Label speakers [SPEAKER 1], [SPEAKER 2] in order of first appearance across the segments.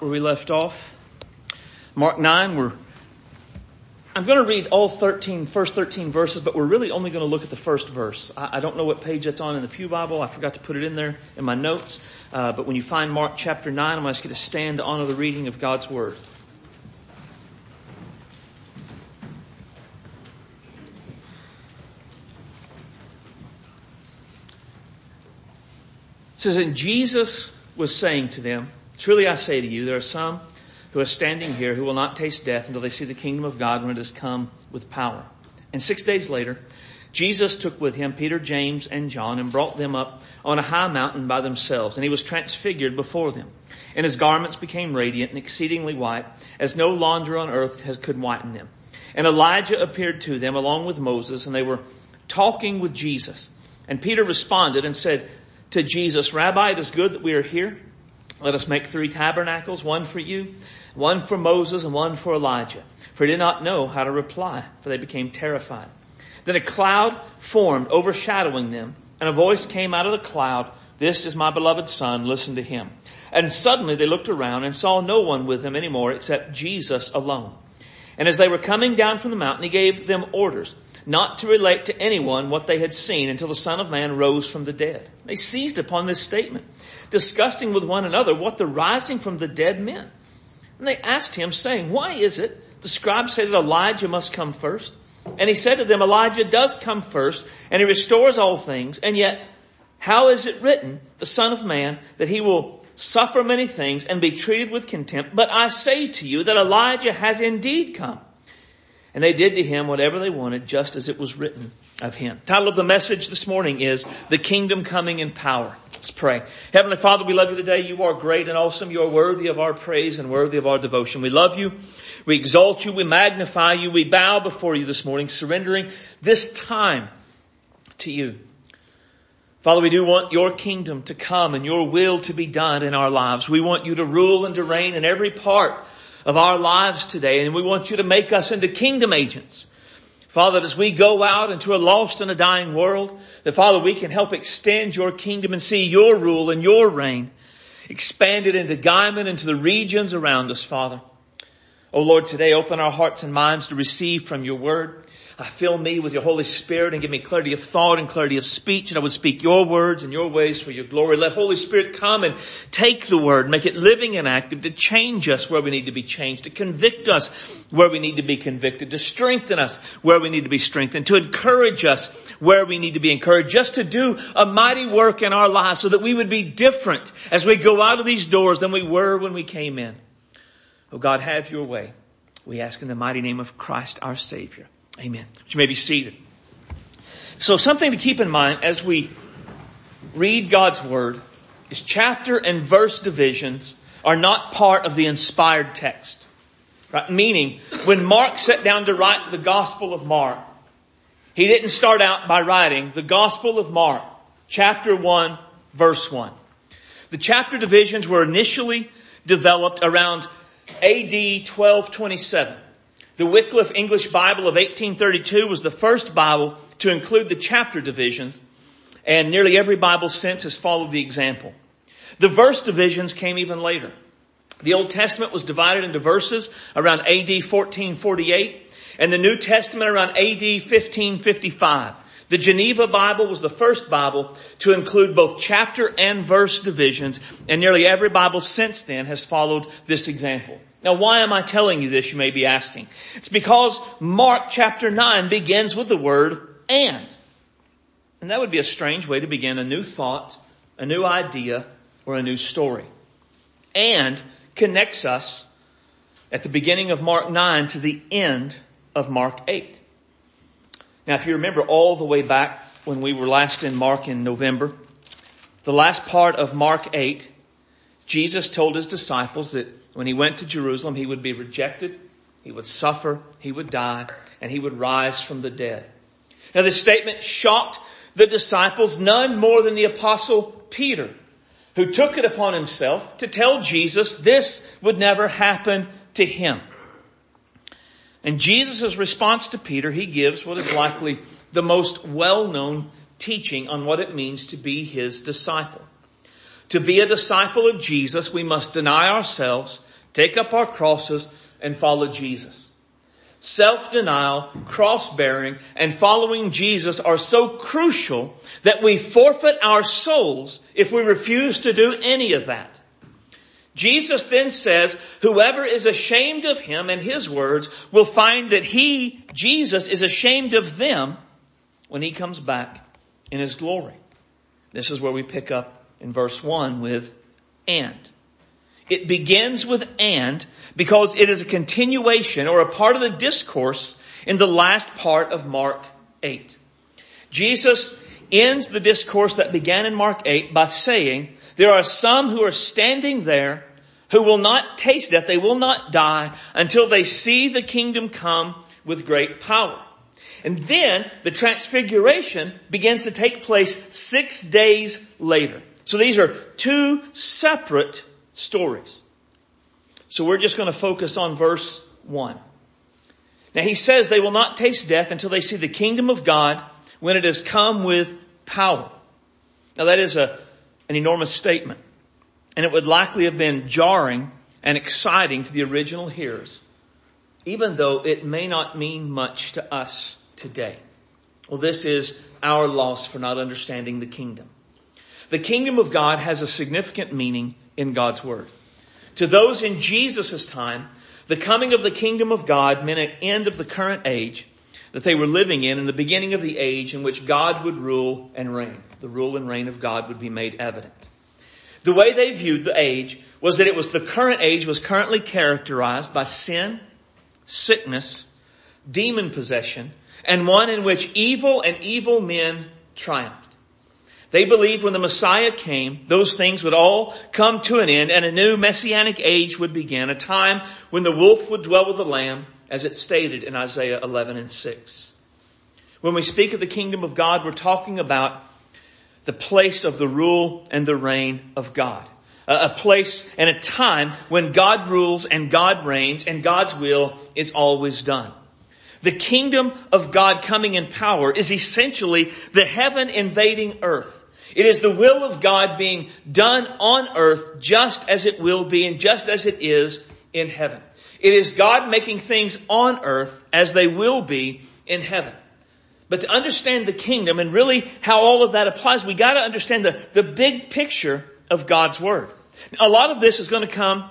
[SPEAKER 1] where we left off. Mark 9, we're, I'm going to read all 13, first 13 verses, but we're really only going to look at the first verse. I, I don't know what page that's on in the Pew Bible. I forgot to put it in there in my notes. Uh, but when you find Mark chapter 9, I'm going to ask you to stand to honor the reading of God's Word. It says, And Jesus was saying to them, Truly I say to you, there are some who are standing here who will not taste death until they see the kingdom of God when it has come with power. And six days later, Jesus took with him Peter, James, and John and brought them up on a high mountain by themselves. And he was transfigured before them. And his garments became radiant and exceedingly white, as no launderer on earth has, could whiten them. And Elijah appeared to them along with Moses, and they were talking with Jesus. And Peter responded and said to Jesus, Rabbi, it is good that we are here. Let us make three tabernacles, one for you, one for Moses, and one for Elijah. For he did not know how to reply, for they became terrified. Then a cloud formed, overshadowing them, and a voice came out of the cloud, This is my beloved son, listen to him. And suddenly they looked around and saw no one with them anymore except Jesus alone. And as they were coming down from the mountain, he gave them orders not to relate to anyone what they had seen until the Son of Man rose from the dead. They seized upon this statement discussing with one another what the rising from the dead meant. And they asked him, saying, Why is it the scribes say that Elijah must come first? And he said to them, Elijah does come first, and he restores all things, and yet, how is it written, the Son of Man, that he will suffer many things and be treated with contempt? But I say to you that Elijah has indeed come. And they did to him whatever they wanted, just as it was written of him. Title of the message this morning is The Kingdom Coming in Power. Let's pray. Heavenly Father, we love you today. You are great and awesome. You are worthy of our praise and worthy of our devotion. We love you. We exalt you. We magnify you. We bow before you this morning, surrendering this time to you. Father, we do want your kingdom to come and your will to be done in our lives. We want you to rule and to reign in every part of our lives today, and we want you to make us into kingdom agents. Father, as we go out into a lost and a dying world, that Father, we can help extend your kingdom and see your rule and your reign expanded into Guymon and to the regions around us, Father. Oh Lord, today open our hearts and minds to receive from your word. Uh, fill me with your Holy Spirit and give me clarity of thought and clarity of speech, and I would speak your words and your ways for your glory. Let Holy Spirit come and take the word, make it living and active to change us where we need to be changed, to convict us where we need to be convicted, to strengthen us where we need to be strengthened, to encourage us where we need to be encouraged, just to do a mighty work in our lives so that we would be different as we go out of these doors than we were when we came in. Oh God, have your way. We ask in the mighty name of Christ our Savior. Amen. You may be seated. So something to keep in mind as we read God's Word is chapter and verse divisions are not part of the inspired text. Right? Meaning, when Mark sat down to write the Gospel of Mark, he didn't start out by writing the Gospel of Mark, chapter 1, verse 1. The chapter divisions were initially developed around AD 1227. The Wycliffe English Bible of 1832 was the first Bible to include the chapter divisions, and nearly every Bible since has followed the example. The verse divisions came even later. The Old Testament was divided into verses around AD 1448, and the New Testament around AD 1555. The Geneva Bible was the first Bible to include both chapter and verse divisions, and nearly every Bible since then has followed this example. Now why am I telling you this, you may be asking? It's because Mark chapter 9 begins with the word and. And that would be a strange way to begin a new thought, a new idea, or a new story. And connects us at the beginning of Mark 9 to the end of Mark 8. Now if you remember all the way back when we were last in Mark in November, the last part of Mark 8, Jesus told his disciples that when he went to Jerusalem, he would be rejected, he would suffer, he would die, and he would rise from the dead. Now this statement shocked the disciples none more than the apostle Peter, who took it upon himself to tell Jesus this would never happen to him. And Jesus' response to Peter, he gives what is likely the most well-known teaching on what it means to be his disciple. To be a disciple of Jesus, we must deny ourselves, take up our crosses and follow Jesus. Self-denial, cross-bearing, and following Jesus are so crucial that we forfeit our souls if we refuse to do any of that. Jesus then says, whoever is ashamed of him and his words will find that he, Jesus, is ashamed of them when he comes back in his glory. This is where we pick up in verse 1 with and. It begins with and because it is a continuation or a part of the discourse in the last part of Mark 8. Jesus ends the discourse that began in Mark 8 by saying, there are some who are standing there who will not taste death, they will not die until they see the kingdom come with great power. And then the transfiguration begins to take place six days later. So these are two separate stories. So we're just going to focus on verse 1. Now he says they will not taste death until they see the kingdom of God when it has come with power. Now that is a, an enormous statement. And it would likely have been jarring and exciting to the original hearers, even though it may not mean much to us today. Well, this is our loss for not understanding the kingdom. The kingdom of God has a significant meaning in God's Word. To those in Jesus' time, the coming of the kingdom of God meant an end of the current age that they were living in and the beginning of the age in which God would rule and reign. The rule and reign of God would be made evident. The way they viewed the age was that it was the current age was currently characterized by sin, sickness, demon possession, and one in which evil and evil men triumphed. They believed when the Messiah came, those things would all come to an end and a new messianic age would begin, a time when the wolf would dwell with the lamb, as it stated in Isaiah 11 and 6. When we speak of the kingdom of God, we're talking about the place of the rule and the reign of God. A place and a time when God rules and God reigns and God's will is always done. The kingdom of God coming in power is essentially the heaven invading earth. It is the will of God being done on earth just as it will be and just as it is in heaven. It is God making things on earth as they will be in heaven. But to understand the kingdom and really how all of that applies, we gotta understand the, the big picture of God's Word. a lot of this is going to come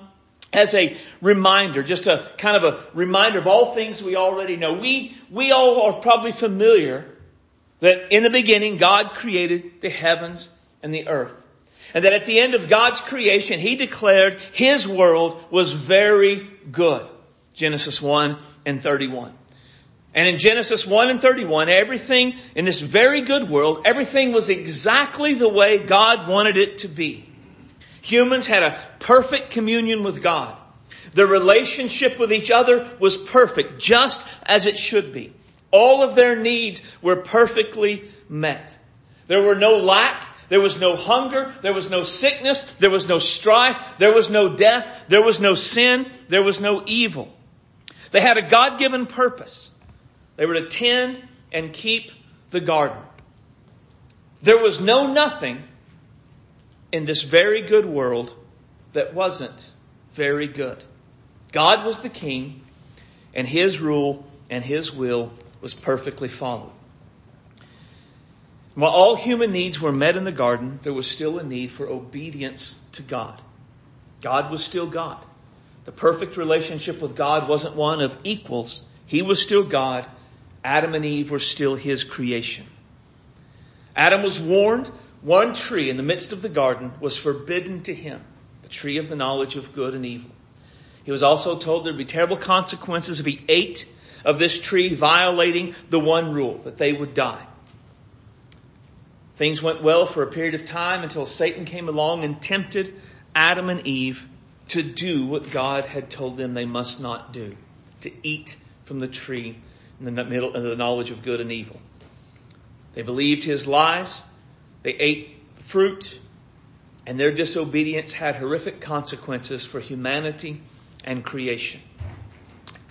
[SPEAKER 1] as a reminder, just a kind of a reminder of all things we already know. We, we all are probably familiar that in the beginning, God created the heavens and the earth. And that at the end of God's creation, He declared His world was very good. Genesis 1 and 31. And in Genesis 1 and 31, everything in this very good world, everything was exactly the way God wanted it to be. Humans had a perfect communion with God. The relationship with each other was perfect, just as it should be. All of their needs were perfectly met. There were no lack. There was no hunger. There was no sickness. There was no strife. There was no death. There was no sin. There was no evil. They had a God-given purpose. They were to tend and keep the garden. There was no nothing in this very good world that wasn't very good. God was the king and his rule and his will was perfectly followed. While all human needs were met in the garden, there was still a need for obedience to God. God was still God. The perfect relationship with God wasn't one of equals. He was still God. Adam and Eve were still His creation. Adam was warned one tree in the midst of the garden was forbidden to him, the tree of the knowledge of good and evil. He was also told there'd be terrible consequences if he ate of this tree, violating the one rule that they would die. Things went well for a period of time until Satan came along and tempted Adam and Eve to do what God had told them they must not do, to eat from the tree in the middle of the knowledge of good and evil. They believed his lies. They ate fruit and their disobedience had horrific consequences for humanity and creation.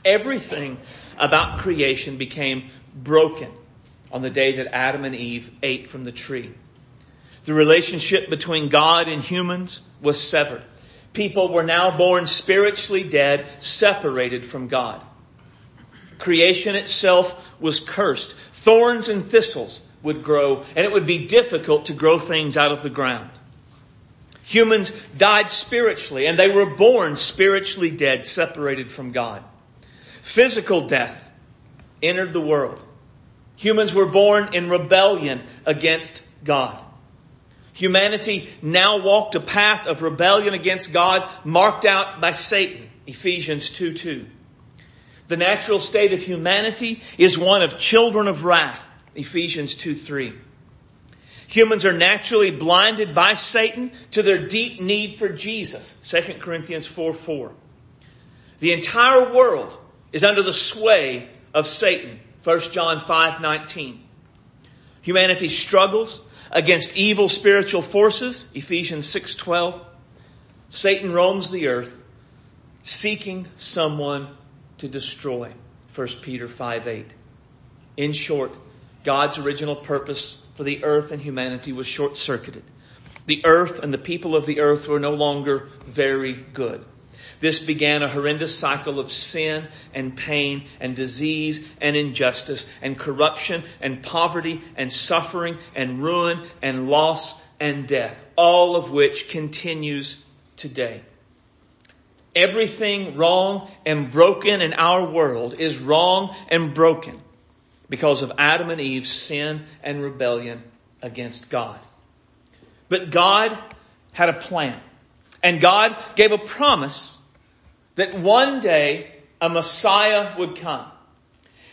[SPEAKER 1] Everything about creation became broken on the day that Adam and Eve ate from the tree. The relationship between God and humans was severed. People were now born spiritually dead, separated from God. Creation itself was cursed. Thorns and thistles would grow, and it would be difficult to grow things out of the ground. Humans died spiritually, and they were born spiritually dead, separated from God. Physical death entered the world. Humans were born in rebellion against God. Humanity now walked a path of rebellion against God marked out by Satan. Ephesians 2 2. The natural state of humanity is one of children of wrath. Ephesians 2 3. Humans are naturally blinded by Satan to their deep need for Jesus. 2 Corinthians 4 4. The entire world is under the sway of Satan. 1 John 5:19. Humanity struggles against evil spiritual forces. Ephesians 6:12. Satan roams the earth seeking someone to destroy. 1 Peter 5 8. In short, God's original purpose for the earth and humanity was short circuited. The earth and the people of the earth were no longer very good. This began a horrendous cycle of sin and pain and disease and injustice and corruption and poverty and suffering and ruin and loss and death, all of which continues today. Everything wrong and broken in our world is wrong and broken because of Adam and Eve's sin and rebellion against God. But God had a plan. And God gave a promise that one day a Messiah would come.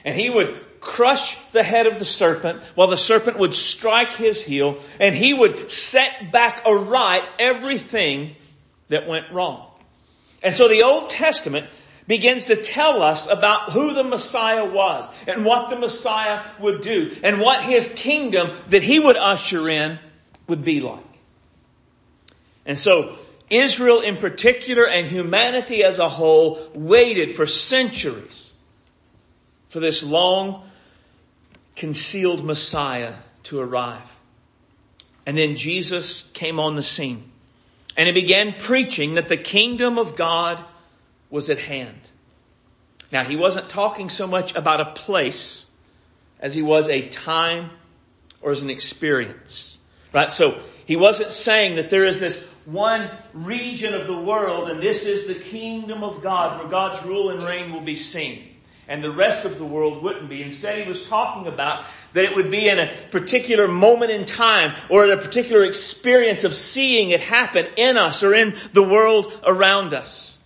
[SPEAKER 1] And he would crush the head of the serpent while the serpent would strike his heel and he would set back aright everything that went wrong. And so the Old Testament begins to tell us about who the Messiah was and what the Messiah would do and what his kingdom that he would usher in would be like. And so Israel in particular and humanity as a whole waited for centuries for this long concealed Messiah to arrive. And then Jesus came on the scene and he began preaching that the kingdom of God was at hand. Now, he wasn't talking so much about a place as he was a time or as an experience. Right? So, he wasn't saying that there is this one region of the world and this is the kingdom of God where God's rule and reign will be seen. And the rest of the world wouldn't be. Instead, he was talking about that it would be in a particular moment in time or a particular experience of seeing it happen in us or in the world around us.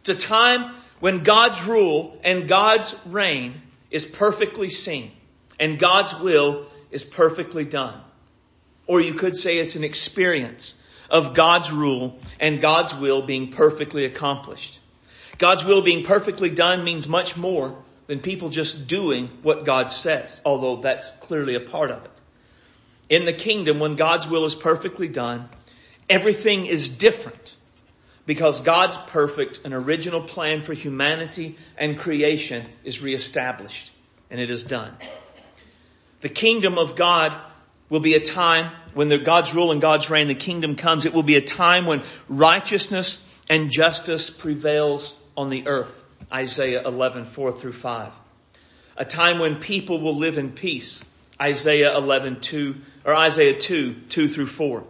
[SPEAKER 1] It's a time when God's rule and God's reign is perfectly seen and God's will is perfectly done. Or you could say it's an experience of God's rule and God's will being perfectly accomplished. God's will being perfectly done means much more than people just doing what God says, although that's clearly a part of it. In the kingdom, when God's will is perfectly done, everything is different because God's perfect and original plan for humanity and creation is reestablished and it is done. The kingdom of God will be a time when the God's rule and God's reign, the kingdom comes. It will be a time when righteousness and justice prevails on the earth. Isaiah 11, 4 through 5. A time when people will live in peace. Isaiah 11, 2, or Isaiah 2, 2 through 4.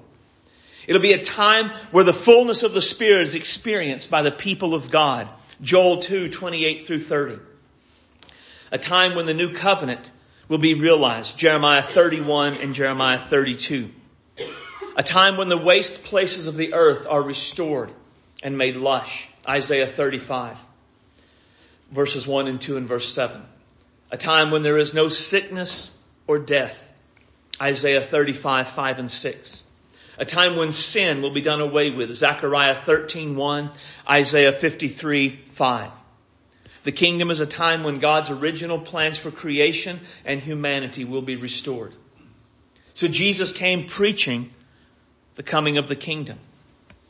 [SPEAKER 1] It'll be a time where the fullness of the Spirit is experienced by the people of God. Joel 2, 28 through 30. A time when the new covenant will be realized. Jeremiah 31 and Jeremiah 32. A time when the waste places of the earth are restored and made lush. Isaiah 35. Verses 1 and 2 and verse 7. A time when there is no sickness or death. Isaiah 35, 5 and 6 a time when sin will be done away with. Zechariah 13:1, Isaiah 53:5. The kingdom is a time when God's original plans for creation and humanity will be restored. So Jesus came preaching the coming of the kingdom.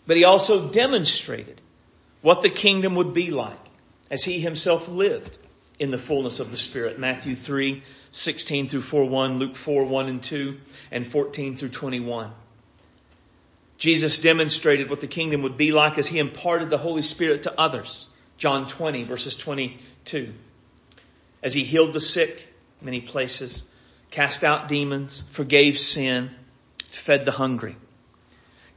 [SPEAKER 1] But he also demonstrated what the kingdom would be like as he himself lived in the fullness of the Spirit. Matthew 3, 16 through 4, 1, Luke 4, 1 and 2, and 14 through 21. Jesus demonstrated what the kingdom would be like as he imparted the Holy Spirit to others. John 20 verses 22. As he healed the sick many places, cast out demons, forgave sin, fed the hungry.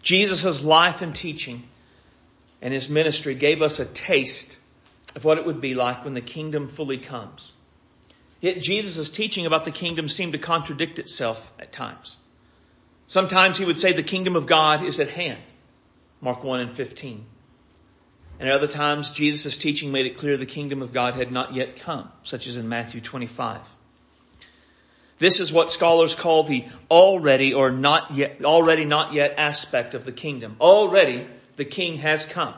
[SPEAKER 1] Jesus' life and teaching and his ministry gave us a taste of what it would be like when the kingdom fully comes. Yet Jesus' teaching about the kingdom seemed to contradict itself at times. Sometimes he would say the kingdom of God is at hand. Mark 1 and 15. And at other times, Jesus' teaching made it clear the kingdom of God had not yet come, such as in Matthew 25. This is what scholars call the already or not yet, already not yet aspect of the kingdom. Already the king has come,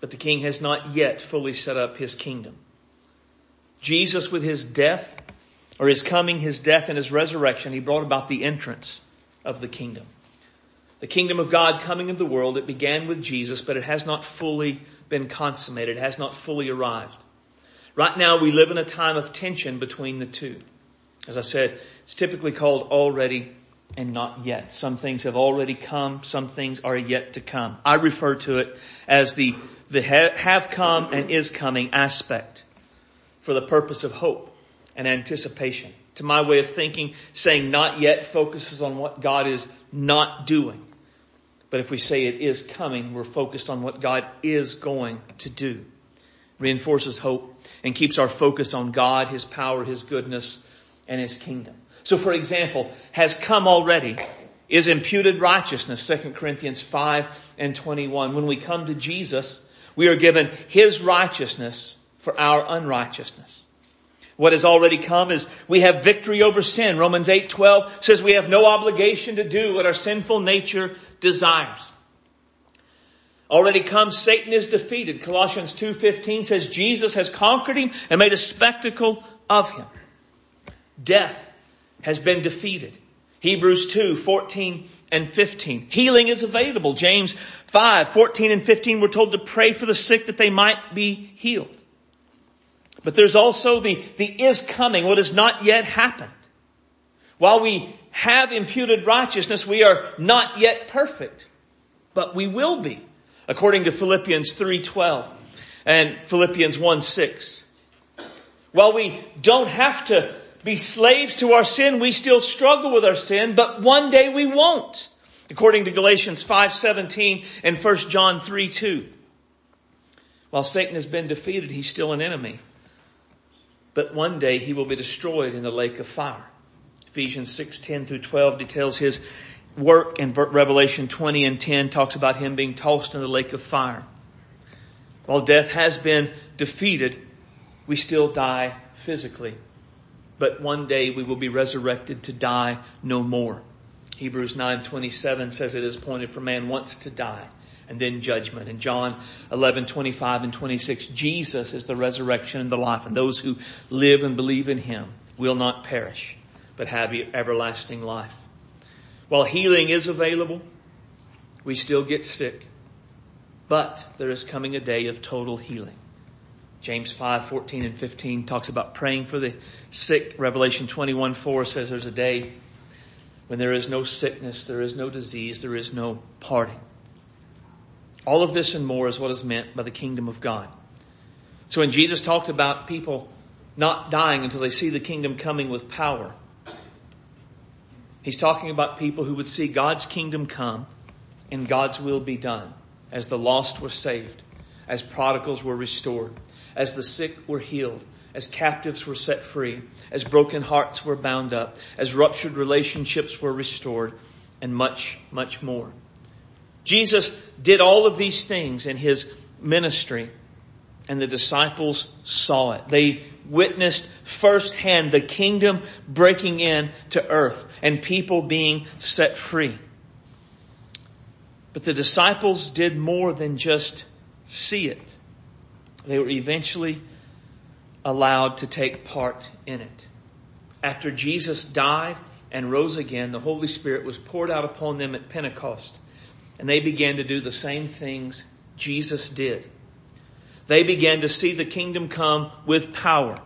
[SPEAKER 1] but the king has not yet fully set up his kingdom. Jesus with his death, or his coming, his death and his resurrection, he brought about the entrance of the kingdom. The kingdom of God coming into the world, it began with Jesus, but it has not fully been consummated. It has not fully arrived. Right now we live in a time of tension between the two. As I said, it's typically called already and not yet. Some things have already come, some things are yet to come. I refer to it as the, the have come and is coming aspect for the purpose of hope and anticipation. To my way of thinking, saying not yet focuses on what God is not doing. But if we say it is coming, we're focused on what God is going to do. Reinforces hope and keeps our focus on God, His power, His goodness, and his kingdom. So for example, has come already is imputed righteousness, 2 Corinthians 5 and 21. When we come to Jesus, we are given his righteousness for our unrighteousness. What has already come is we have victory over sin. Romans 8:12 says we have no obligation to do what our sinful nature desires. Already come Satan is defeated. Colossians 2:15 says Jesus has conquered him and made a spectacle of him. Death has been defeated. Hebrews 2:14 and 15. Healing is available. James 5:14 and 15 we're told to pray for the sick that they might be healed. But there's also the, the is coming, what has not yet happened. While we have imputed righteousness, we are not yet perfect, but we will be, according to Philippians 3.12 and Philippians 1.6. While we don't have to be slaves to our sin, we still struggle with our sin, but one day we won't. According to Galatians 5:17 and 1 John 3:2. While Satan has been defeated, he's still an enemy. But one day he will be destroyed in the lake of fire. Ephesians 6:10 through 12 details his work and Revelation 20 and 10 talks about him being tossed in the lake of fire. While death has been defeated, we still die physically but one day we will be resurrected to die no more. Hebrews 9:27 says it is appointed for man once to die and then judgment. And John 11:25 and 26 Jesus is the resurrection and the life and those who live and believe in him will not perish but have everlasting life. While healing is available, we still get sick. But there is coming a day of total healing. James 5, 14 and 15 talks about praying for the sick. Revelation 21, 4 says there's a day when there is no sickness, there is no disease, there is no parting. All of this and more is what is meant by the kingdom of God. So when Jesus talked about people not dying until they see the kingdom coming with power, he's talking about people who would see God's kingdom come and God's will be done as the lost were saved, as prodigals were restored as the sick were healed, as captives were set free, as broken hearts were bound up, as ruptured relationships were restored, and much, much more. Jesus did all of these things in his ministry, and the disciples saw it. They witnessed firsthand the kingdom breaking in to earth and people being set free. But the disciples did more than just see it they were eventually allowed to take part in it. After Jesus died and rose again, the Holy Spirit was poured out upon them at Pentecost, and they began to do the same things Jesus did. They began to see the kingdom come with power,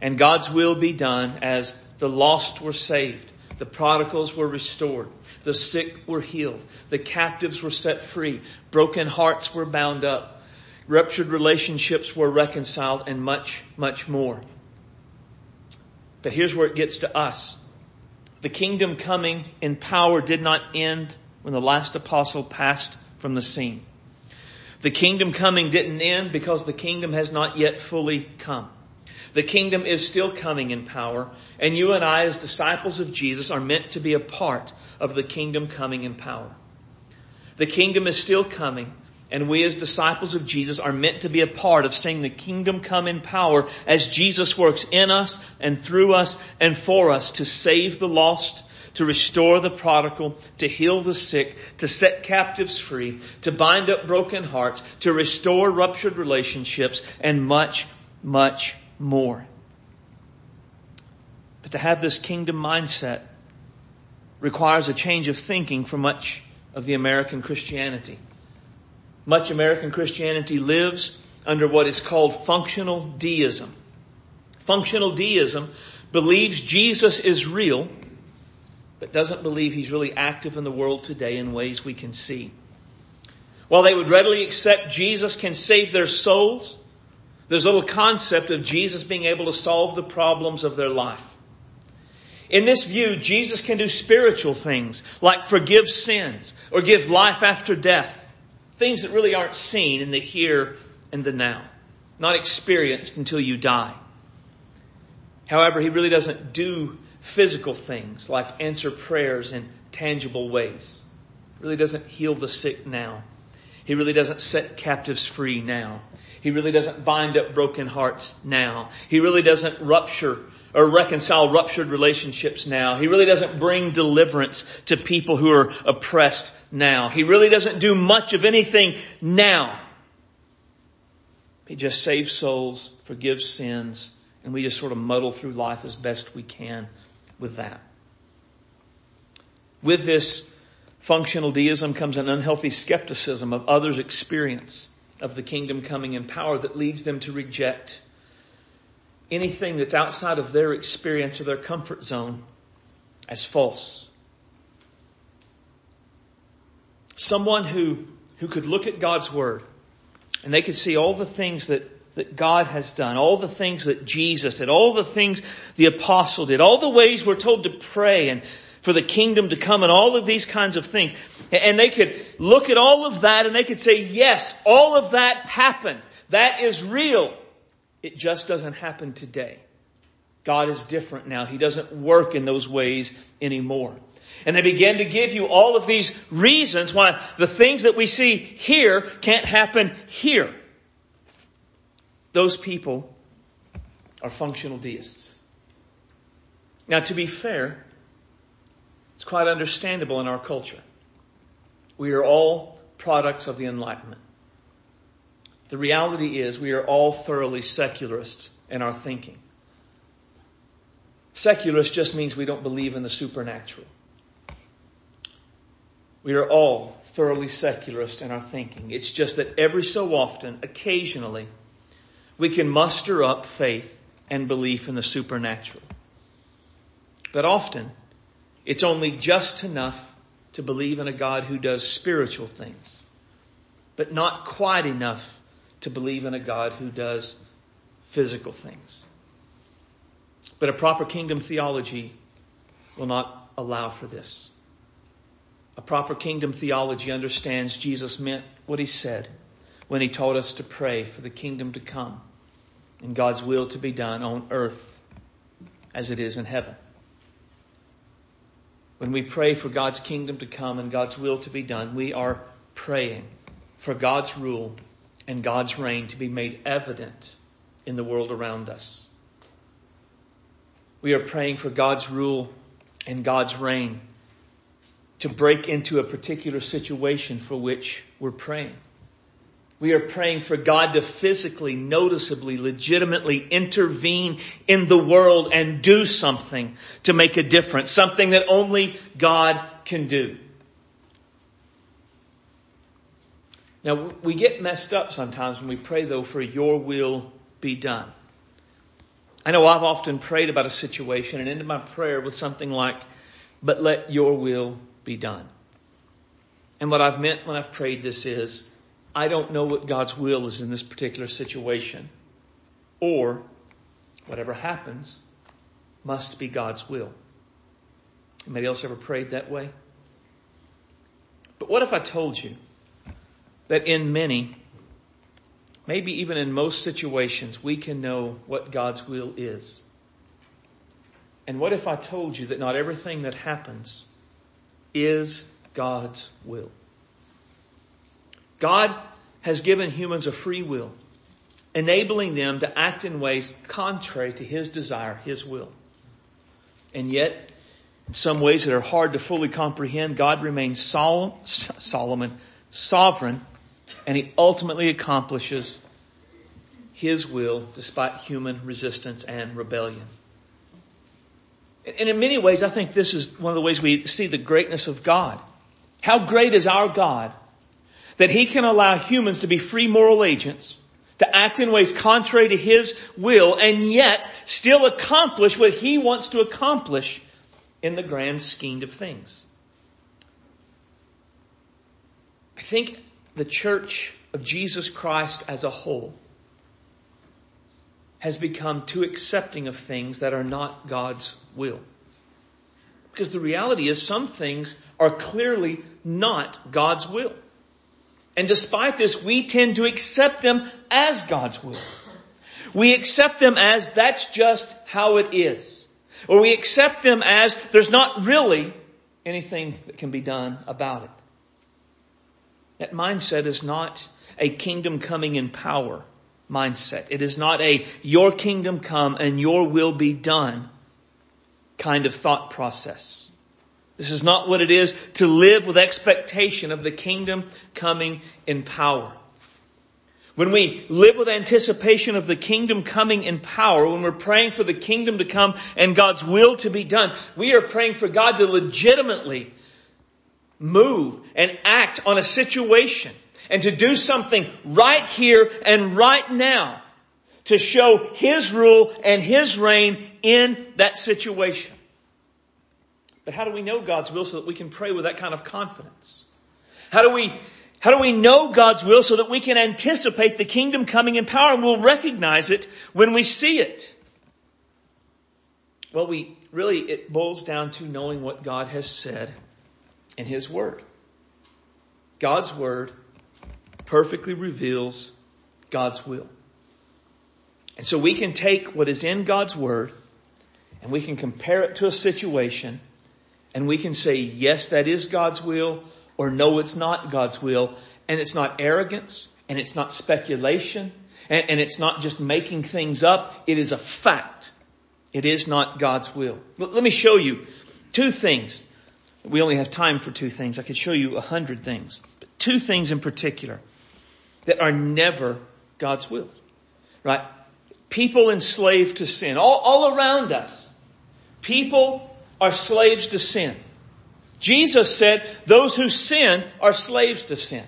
[SPEAKER 1] and God's will be done as the lost were saved, The prodigals were restored. The sick were healed. The captives were set free. Broken hearts were bound up. Ruptured relationships were reconciled and much, much more. But here's where it gets to us. The kingdom coming in power did not end when the last apostle passed from the scene. The kingdom coming didn't end because the kingdom has not yet fully come. The kingdom is still coming in power, and you and I, as disciples of Jesus, are meant to be a part of the kingdom coming in power. The kingdom is still coming, and we as disciples of Jesus are meant to be a part of seeing the kingdom come in power as Jesus works in us and through us and for us to save the lost, to restore the prodigal, to heal the sick, to set captives free, to bind up broken hearts, to restore ruptured relationships, and much, much more. But to have this kingdom mindset requires a change of thinking for much of the American Christianity. Much American Christianity lives under what is called functional deism. Functional deism believes Jesus is real, but doesn't believe he's really active in the world today in ways we can see. While they would readily accept Jesus can save their souls, there's a little concept of Jesus being able to solve the problems of their life. In this view, Jesus can do spiritual things like forgive sins or give life after death. Things that really aren't seen in the here and the now, not experienced until you die. However, he really doesn't do physical things like answer prayers in tangible ways. He really doesn't heal the sick now. He really doesn't set captives free now. He really doesn't bind up broken hearts now. He really doesn't rupture or reconcile ruptured relationships now. He really doesn't bring deliverance to people who are oppressed now. He really doesn't do much of anything now. He just saves souls, forgives sins, and we just sort of muddle through life as best we can with that. With this functional deism comes an unhealthy skepticism of others' experience of the kingdom coming in power that leads them to reject anything that's outside of their experience or their comfort zone as false. Someone who, who could look at God's Word and they could see all the things that, that God has done, all the things that Jesus did, all the things the apostle did, all the ways we're told to pray and for the kingdom to come and all of these kinds of things. And they could look at all of that and they could say, yes, all of that happened. That is real. It just doesn't happen today. God is different now. He doesn't work in those ways anymore. And they begin to give you all of these reasons why the things that we see here can't happen here. Those people are functional deists. Now, to be fair, it's quite understandable in our culture. We are all products of the Enlightenment. The reality is we are all thoroughly secularists in our thinking. Secularist just means we don't believe in the supernatural. We are all thoroughly secularist in our thinking. It's just that every so often, occasionally, we can muster up faith and belief in the supernatural. But often, it's only just enough to believe in a God who does spiritual things, but not quite enough to believe in a God who does physical things. But a proper kingdom theology will not allow for this. A proper kingdom theology understands Jesus meant what he said when he taught us to pray for the kingdom to come and God's will to be done on earth as it is in heaven. When we pray for God's kingdom to come and God's will to be done, we are praying for God's rule and God's reign to be made evident in the world around us. We are praying for God's rule and God's reign to break into a particular situation for which we're praying. We are praying for God to physically, noticeably, legitimately intervene in the world and do something to make a difference. Something that only God can do. Now, we get messed up sometimes when we pray though for your will be done. I know I've often prayed about a situation and ended my prayer with something like, but let your will be done. And what I've meant when I've prayed this is, I don't know what God's will is in this particular situation. Or, whatever happens, must be God's will. Anybody else ever prayed that way? But what if I told you that in many, maybe even in most situations, we can know what God's will is? And what if I told you that not everything that happens is God's will? God has given humans a free will, enabling them to act in ways contrary to His desire, His will. And yet, in some ways that are hard to fully comprehend, God remains Solomon, sovereign, and He ultimately accomplishes His will despite human resistance and rebellion. And in many ways, I think this is one of the ways we see the greatness of God. How great is our God that He can allow humans to be free moral agents, to act in ways contrary to His will, and yet still accomplish what He wants to accomplish in the grand scheme of things. I think the church of Jesus Christ as a whole has become too accepting of things that are not God's will. Because the reality is some things are clearly not God's will. And despite this, we tend to accept them as God's will. We accept them as that's just how it is. Or we accept them as there's not really anything that can be done about it. That mindset is not a kingdom coming in power mindset. It is not a your kingdom come and your will be done kind of thought process. This is not what it is to live with expectation of the kingdom coming in power. When we live with anticipation of the kingdom coming in power, when we're praying for the kingdom to come and God's will to be done, we are praying for God to legitimately move and act on a situation and to do something right here and right now to show His rule and His reign in that situation. But how do we know God's will so that we can pray with that kind of confidence? How do we, how do we know God's will so that we can anticipate the kingdom coming in power and we'll recognize it when we see it? Well, we really, it boils down to knowing what God has said in His Word. God's Word perfectly reveals God's will. And so we can take what is in God's Word and we can compare it to a situation and we can say, yes, that is God's will or no, it's not God's will. And it's not arrogance and it's not speculation and, and it's not just making things up. It is a fact. It is not God's will. But let me show you two things. We only have time for two things. I could show you a hundred things, but two things in particular that are never God's will. Right? People enslaved to sin. All, all around us. People are slaves to sin. Jesus said those who sin are slaves to sin.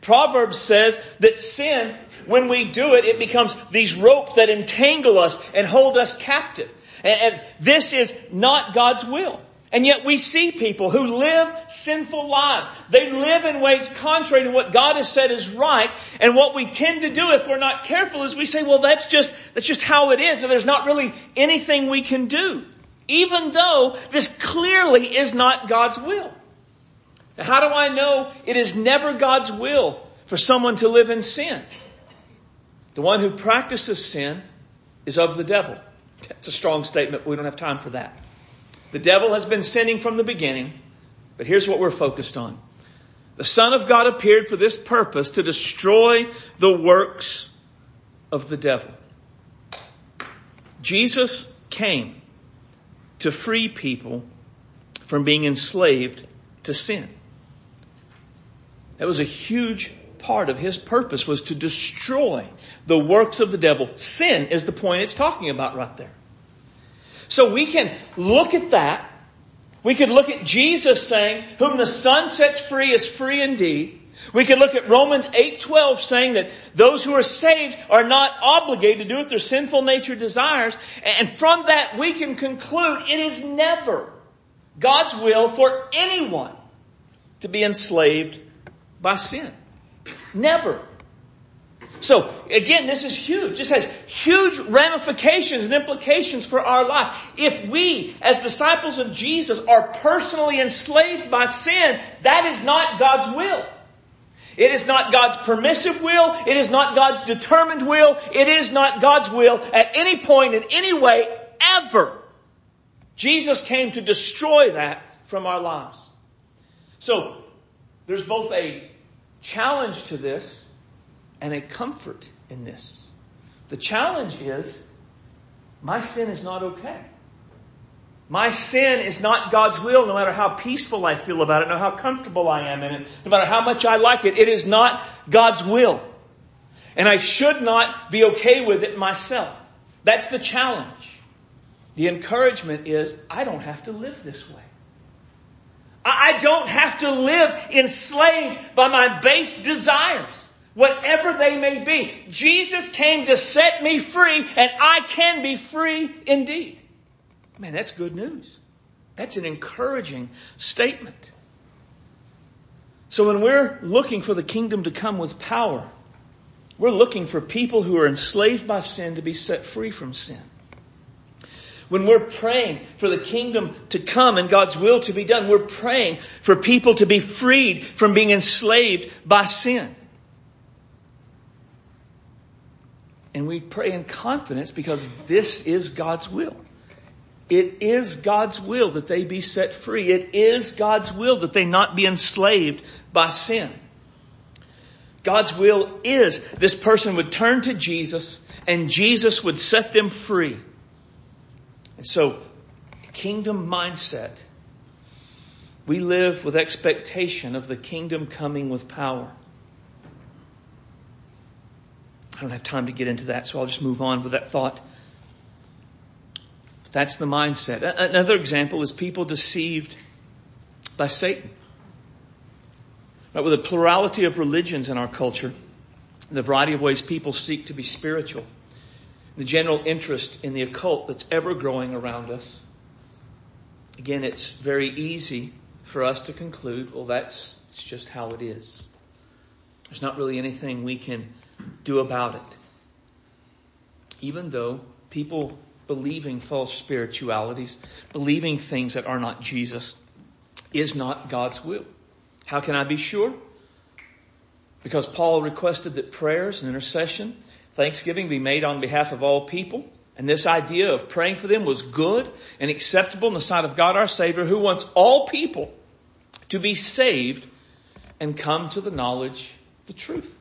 [SPEAKER 1] Proverbs says that sin, when we do it, it becomes these ropes that entangle us and hold us captive. And, and this is not God's will. And yet we see people who live sinful lives. They live in ways contrary to what God has said is right. And what we tend to do if we're not careful is we say, well, that's just, that's just how it is. And there's not really anything we can do. Even though this clearly is not God's will. Now, how do I know it is never God's will for someone to live in sin? The one who practices sin is of the devil. That's a strong statement, we don't have time for that. The devil has been sinning from the beginning, but here's what we're focused on. The Son of God appeared for this purpose to destroy the works of the devil. Jesus came to free people from being enslaved to sin. That was a huge part of his purpose was to destroy the works of the devil. Sin is the point it's talking about right there. So we can look at that. We could look at Jesus saying, whom the Son sets free is free indeed. We could look at Romans 8:12 saying that those who are saved are not obligated to do what their sinful nature desires. And from that we can conclude it is never God's will for anyone to be enslaved by sin. Never. So again, this is huge. This has huge ramifications and implications for our life. If we, as disciples of Jesus, are personally enslaved by sin, that is not God's will. It is not God's permissive will. It is not God's determined will. It is not God's will at any point in any way ever. Jesus came to destroy that from our lives. So, there's both a challenge to this and a comfort in this. The challenge is my sin is not okay. My sin is not God's will, no matter how peaceful I feel about it, no matter how comfortable I am in it, no matter how much I like it. It is not God's will. And I should not be okay with it myself. That's the challenge. The encouragement is, I don't have to live this way. I don't have to live enslaved by my base desires whatever they may be. Jesus came to set me free, and I can be free indeed. Man, that's good news. That's an encouraging statement. So when we're looking for the kingdom to come with power, we're looking for people who are enslaved by sin to be set free from sin. When we're praying for the kingdom to come and God's will to be done, we're praying for people to be freed from being enslaved by sin. And we pray in confidence because this is God's will. It is God's will that they be set free. It is God's will that they not be enslaved by sin. God's will is this person would turn to Jesus and Jesus would set them free. And so, kingdom mindset. We live with expectation of the kingdom coming with power. I don't have time to get into that, so I'll just move on with that thought. That's the mindset. Another example is people deceived by Satan. Right, with a plurality of religions in our culture, the variety of ways people seek to be spiritual, the general interest in the occult that's ever growing around us, again, it's very easy for us to conclude, well, that's just how it is. There's not really anything we can do about it. Even though people believing false spiritualities, believing things that are not Jesus, is not God's will. How can I be sure? Because Paul requested that prayers and intercession, thanksgiving be made on behalf of all people. And this idea of praying for them was good and acceptable in the sight of God our Savior who wants all people to be saved and come to the knowledge of the truth.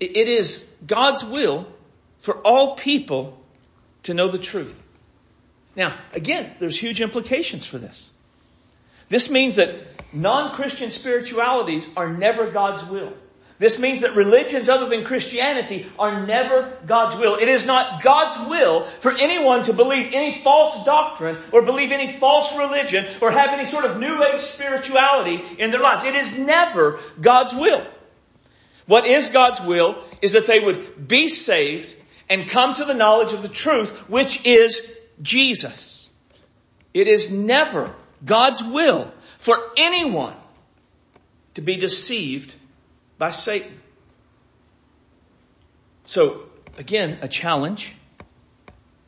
[SPEAKER 1] It is God's will for all people to know the truth. Now, again, there's huge implications for this. This means that non-Christian spiritualities are never God's will. This means that religions other than Christianity are never God's will. It is not God's will for anyone to believe any false doctrine or believe any false religion or have any sort of new age spirituality in their lives. It is never God's will. What is God's will is that they would be saved and come to the knowledge of the truth, which is Jesus. It is never God's will for anyone to be deceived by Satan. So, again, a challenge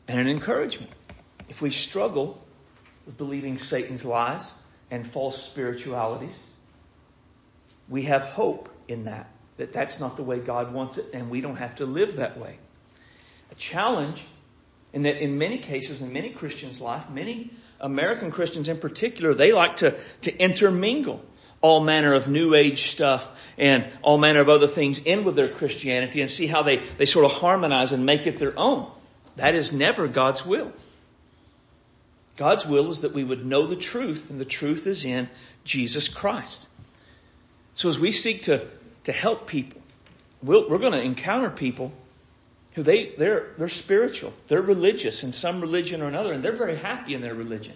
[SPEAKER 1] and an encouragement. If we struggle with believing Satan's lies and false spiritualities, we have hope in that that that's not the way God wants it and we don't have to live that way. Challenge in that in many cases, in many Christians' life, many American Christians in particular, they like to, to intermingle all manner of new age stuff and all manner of other things in with their Christianity and see how they, they sort of harmonize and make it their own. That is never God's will. God's will is that we would know the truth and the truth is in Jesus Christ. So as we seek to to help people. we we are going to encounter people who they, they're, they're spiritual. They're religious in some religion or another, and they're very happy in their religion.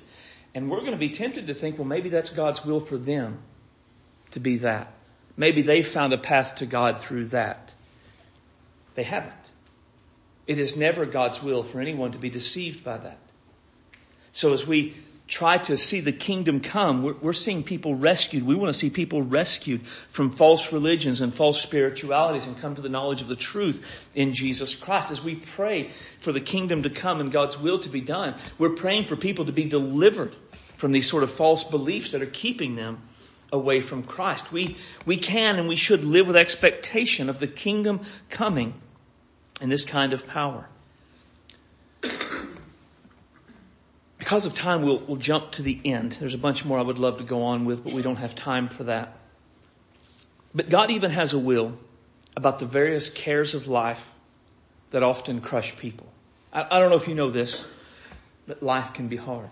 [SPEAKER 1] And we're going to be tempted to think, well, maybe that's God's will for them to be that. Maybe they found a path to God through that. They haven't. It is never God's will for anyone to be deceived by that. So as we try to see the kingdom come, we're, we're, seeing people rescued. We want to see people rescued from false religions and false spiritualities and come to the knowledge of the truth in Jesus Christ. As we pray for the kingdom to come and God's will to be done, we're praying for people to be delivered from these sort of false beliefs that are keeping them away from Christ. We, we can and we should live with expectation of the kingdom coming in this kind of power. Because of time, we'll, we'll jump to the end. There's a bunch more I would love to go on with, but we don't have time for that. But God even has a will about the various cares of life that often crush people. I, I don't know if you know this, but life can be hard.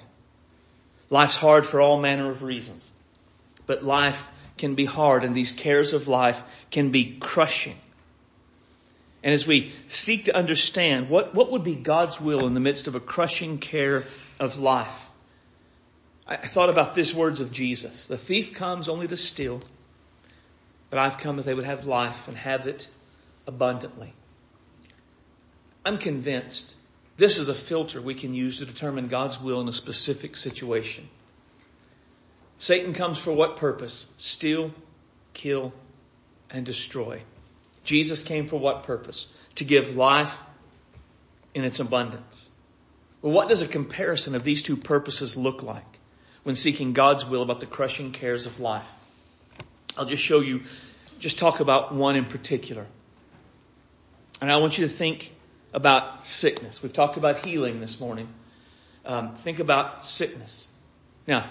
[SPEAKER 1] Life's hard for all manner of reasons. But life can be hard and these cares of life can be crushing. And as we seek to understand what, what would be God's will in the midst of a crushing care of life, I, thought about these words of Jesus. The thief comes only to steal, but I've come that they would have life and have it abundantly. I'm convinced this is a filter we can use to determine God's will in a specific situation. Satan comes for what purpose? Steal, kill, and destroy. Jesus came for what purpose? To give life in its abundance. Well, what does a comparison of these two purposes look like when seeking God's will about the crushing cares of life? I'll just show you, just talk about one in particular. And I want you to think about sickness. We've talked about healing this morning. Um, think about sickness. Now,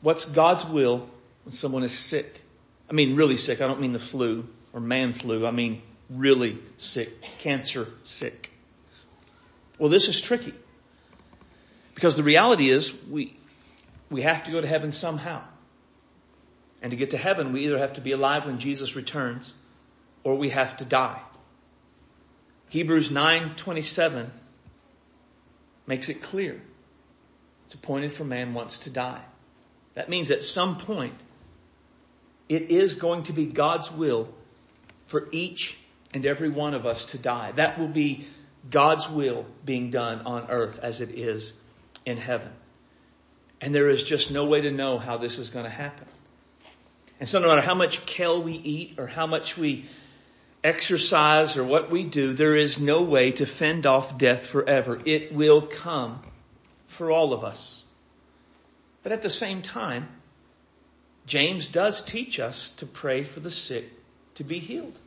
[SPEAKER 1] what's God's will when someone is sick? I mean, really sick. I don't mean the flu or man flu. I mean, really sick, cancer sick. Well, this is tricky because the reality is we, we have to go to heaven somehow. And to get to heaven, we either have to be alive when Jesus returns or we have to die. Hebrews 9:27 makes it clear. It's appointed for man once to die. That means at some point it is going to be God's will for each and every one of us to die. That will be God's will being done on earth as it is in heaven. And there is just no way to know how this is going to happen. And so no matter how much kale we eat or how much we exercise or what we do, there is no way to fend off death forever. It will come for all of us. But at the same time, James does teach us to pray for the sick to be healed.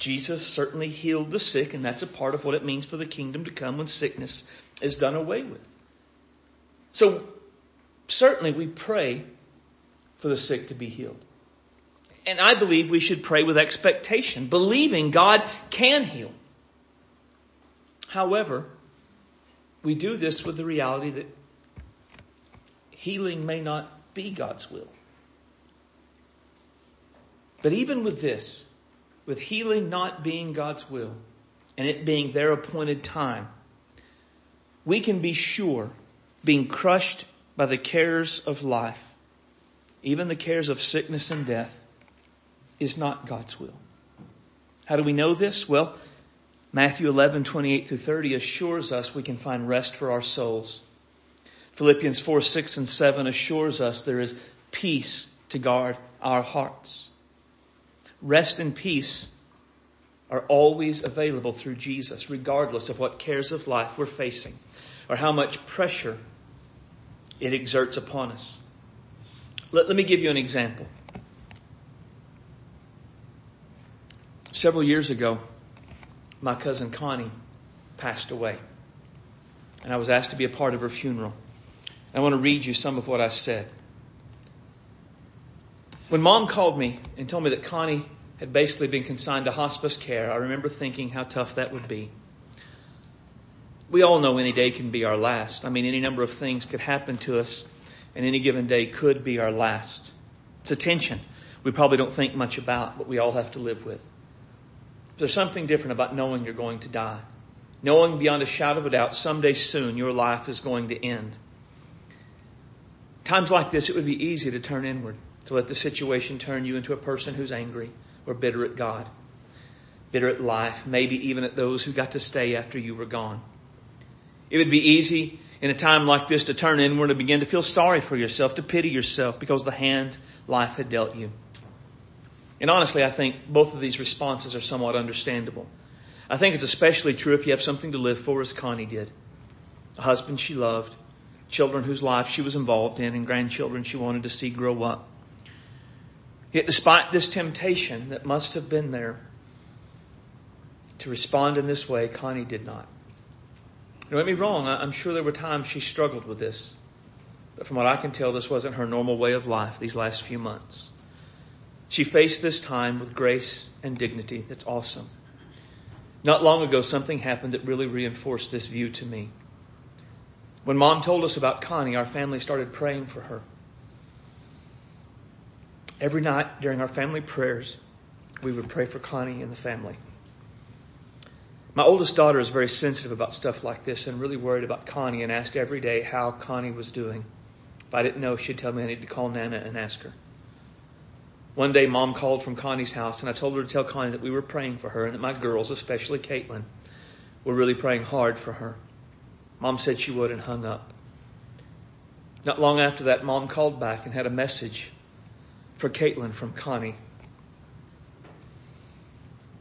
[SPEAKER 1] Jesus certainly healed the sick, and that's a part of what it means for the kingdom to come when sickness is done away with. So, certainly we pray for the sick to be healed. And I believe we should pray with expectation, believing God can heal. However, we do this with the reality that healing may not be God's will. But even with this, with healing not being God's will and it being their appointed time, we can be sure being crushed by the cares of life, even the cares of sickness and death, is not God's will. How do we know this? Well, Matthew 11, 28 through 30 assures us we can find rest for our souls. Philippians 4, 6 and 7 assures us there is peace to guard our hearts. Rest and peace are always available through Jesus, regardless of what cares of life we're facing or how much pressure it exerts upon us. Let, let me give you an example. Several years ago, my cousin Connie passed away, and I was asked to be a part of her funeral. I want to read you some of what I said. When mom called me and told me that Connie had basically been consigned to hospice care, I remember thinking how tough that would be. We all know any day can be our last. I mean, any number of things could happen to us, and any given day could be our last. It's a tension we probably don't think much about, but we all have to live with. There's something different about knowing you're going to die. Knowing beyond a shadow of a doubt, someday soon your life is going to end. Times like this, it would be easy to turn inward to let the situation turn you into a person who's angry or bitter at God, bitter at life, maybe even at those who got to stay after you were gone. It would be easy in a time like this to turn inward and begin to feel sorry for yourself, to pity yourself because the hand life had dealt you. And honestly, I think both of these responses are somewhat understandable. I think it's especially true if you have something to live for, as Connie did. A husband she loved, children whose lives she was involved in, and grandchildren she wanted to see grow up. Yet despite this temptation that must have been there to respond in this way, Connie did not. Don't get me wrong, I'm sure there were times she struggled with this. But from what I can tell, this wasn't her normal way of life these last few months. She faced this time with grace and dignity. That's awesome. Not long ago, something happened that really reinforced this view to me. When mom told us about Connie, our family started praying for her. Every night during our family prayers, we would pray for Connie and the family. My oldest daughter is very sensitive about stuff like this and really worried about Connie and asked every day how Connie was doing. If I didn't know, she'd tell me I needed to call Nana and ask her. One day, mom called from Connie's house, and I told her to tell Connie that we were praying for her and that my girls, especially Caitlin, were really praying hard for her. Mom said she would and hung up. Not long after that, mom called back and had a message for Caitlin from Connie.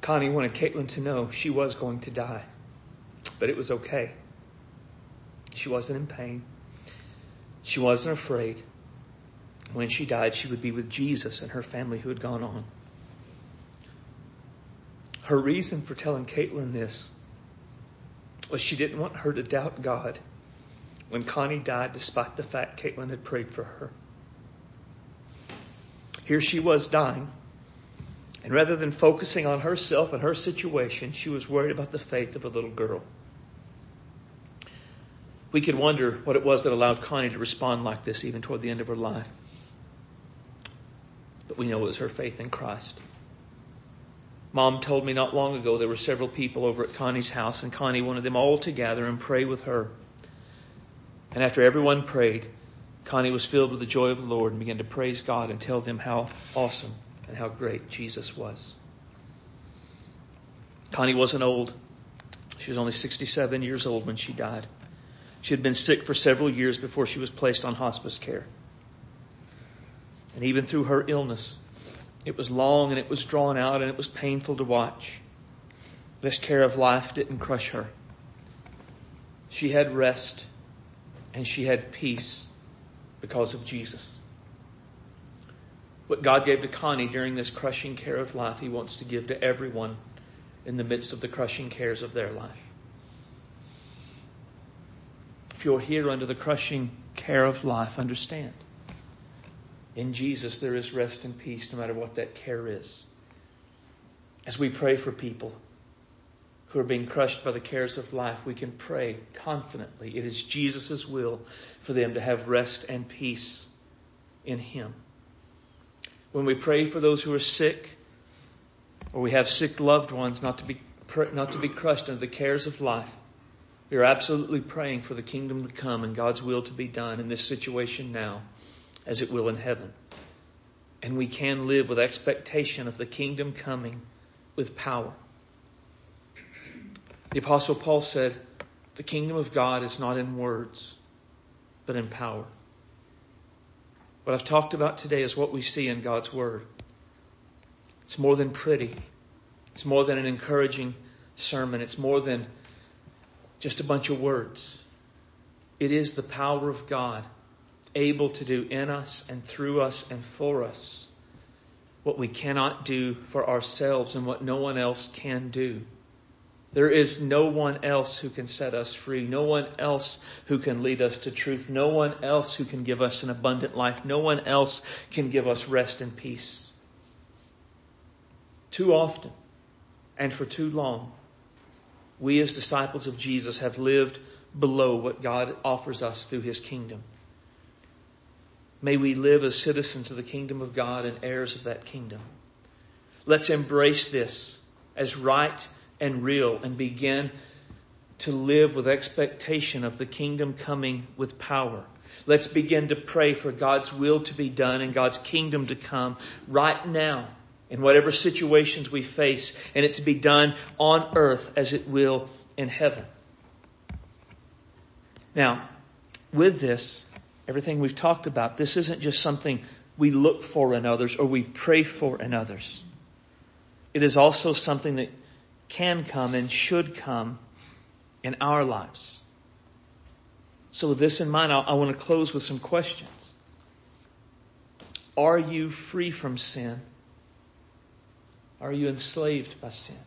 [SPEAKER 1] Connie wanted Caitlin to know she was going to die, but it was okay. She wasn't in pain. She wasn't afraid. When she died, she would be with Jesus and her family who had gone on. Her reason for telling Caitlin this was she didn't want her to doubt God when Connie died, despite the fact Caitlin had prayed for her. Here she was dying, and rather than focusing on herself and her situation, she was worried about the faith of a little girl. We could wonder what it was that allowed Connie to respond like this even toward the end of her life. But we know it was her faith in Christ. Mom told me not long ago there were several people over at Connie's house, and Connie wanted them all to gather and pray with her. And after everyone prayed, Connie was filled with the joy of the Lord and began to praise God and tell them how awesome and how great Jesus was. Connie wasn't old. She was only 67 years old when she died. She had been sick for several years before she was placed on hospice care. And even through her illness, it was long and it was drawn out and it was painful to watch. This care of life didn't crush her. She had rest and she had peace because of Jesus. What God gave to Connie during this crushing care of life, He wants to give to everyone in the midst of the crushing cares of their life. If you're here under the crushing care of life, understand. In Jesus, there is rest and peace no matter what that care is. As we pray for people who are being crushed by the cares of life, we can pray confidently. It is Jesus' will for them to have rest and peace in Him when we pray for those who are sick or we have sick loved ones not to be, not to be crushed under the cares of life. We are absolutely praying for the kingdom to come and God's will to be done in this situation now as it will in heaven. And we can live with expectation of the kingdom coming with power. The apostle Paul said, the kingdom of God is not in words, but in power. What I've talked about today is what we see in God's Word. It's more than pretty. It's more than an encouraging sermon. It's more than just a bunch of words. It is the power of God able to do in us and through us and for us what we cannot do for ourselves and what no one else can do. There is no one else who can set us free. No one else who can lead us to truth. No one else who can give us an abundant life. No one else can give us rest and peace. Too often and for too long, we as disciples of Jesus have lived below what God offers us through His kingdom. May we live as citizens of the kingdom of God and heirs of that kingdom. Let's embrace this as right and real and begin to live with expectation of the kingdom coming with power. Let's begin to pray for God's will to be done and God's kingdom to come right now in whatever situations we face and it to be done on earth as it will in heaven. Now, with this, everything we've talked about, this isn't just something we look for in others or we pray for in others. It is also something that can come and should come in our lives. So with this in mind, I, I want to close with some questions. Are you free from sin? Are you enslaved by sin?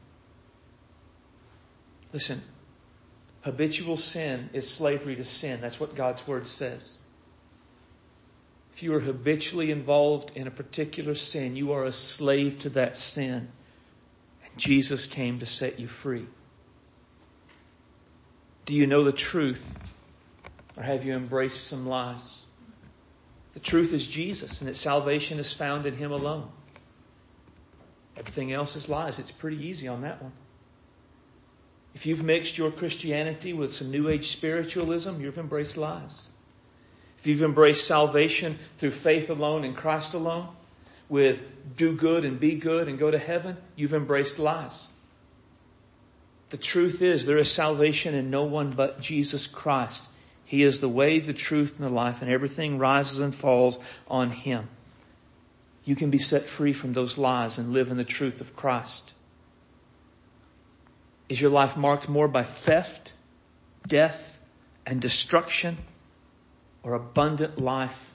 [SPEAKER 1] Listen, habitual sin is slavery to sin. That's what God's Word says. If you are habitually involved in a particular sin, you are a slave to that sin. Jesus came to set you free. Do you know the truth? Or have you embraced some lies? The truth is Jesus and that salvation is found in Him alone. Everything else is lies. It's pretty easy on that one. If you've mixed your Christianity with some New Age spiritualism, you've embraced lies. If you've embraced salvation through faith alone in Christ alone, with do good and be good and go to heaven, you've embraced lies. The truth is there is salvation in no one but Jesus Christ. He is the way, the truth, and the life, and everything rises and falls on Him. You can be set free from those lies and live in the truth of Christ. Is your life marked more by theft, death, and destruction, or abundant life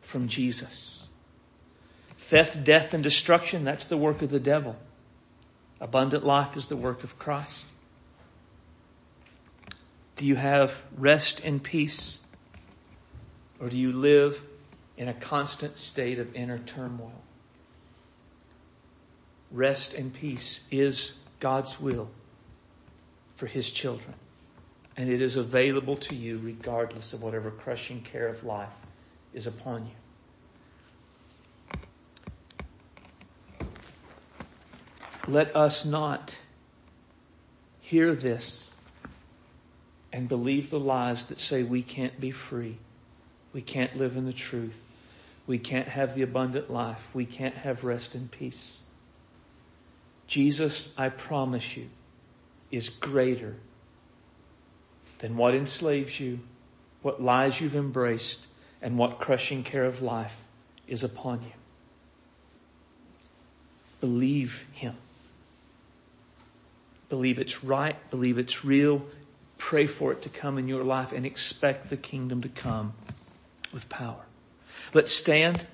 [SPEAKER 1] from Jesus? Theft, death, and destruction, that's the work of the devil. Abundant life is the work of Christ. Do you have rest and peace? Or do you live in a constant state of inner turmoil? Rest and peace is God's will for His children. And it is available to you regardless of whatever crushing care of life is upon you. Let us not hear this and believe the lies that say we can't be free. We can't live in the truth. We can't have the abundant life. We can't have rest and peace. Jesus, I promise you, is greater than what enslaves you, what lies you've embraced, and what crushing care of life is upon you. Believe Him believe it's right, believe it's real, pray for it to come in your life, and expect the kingdom to come with power. Let's stand.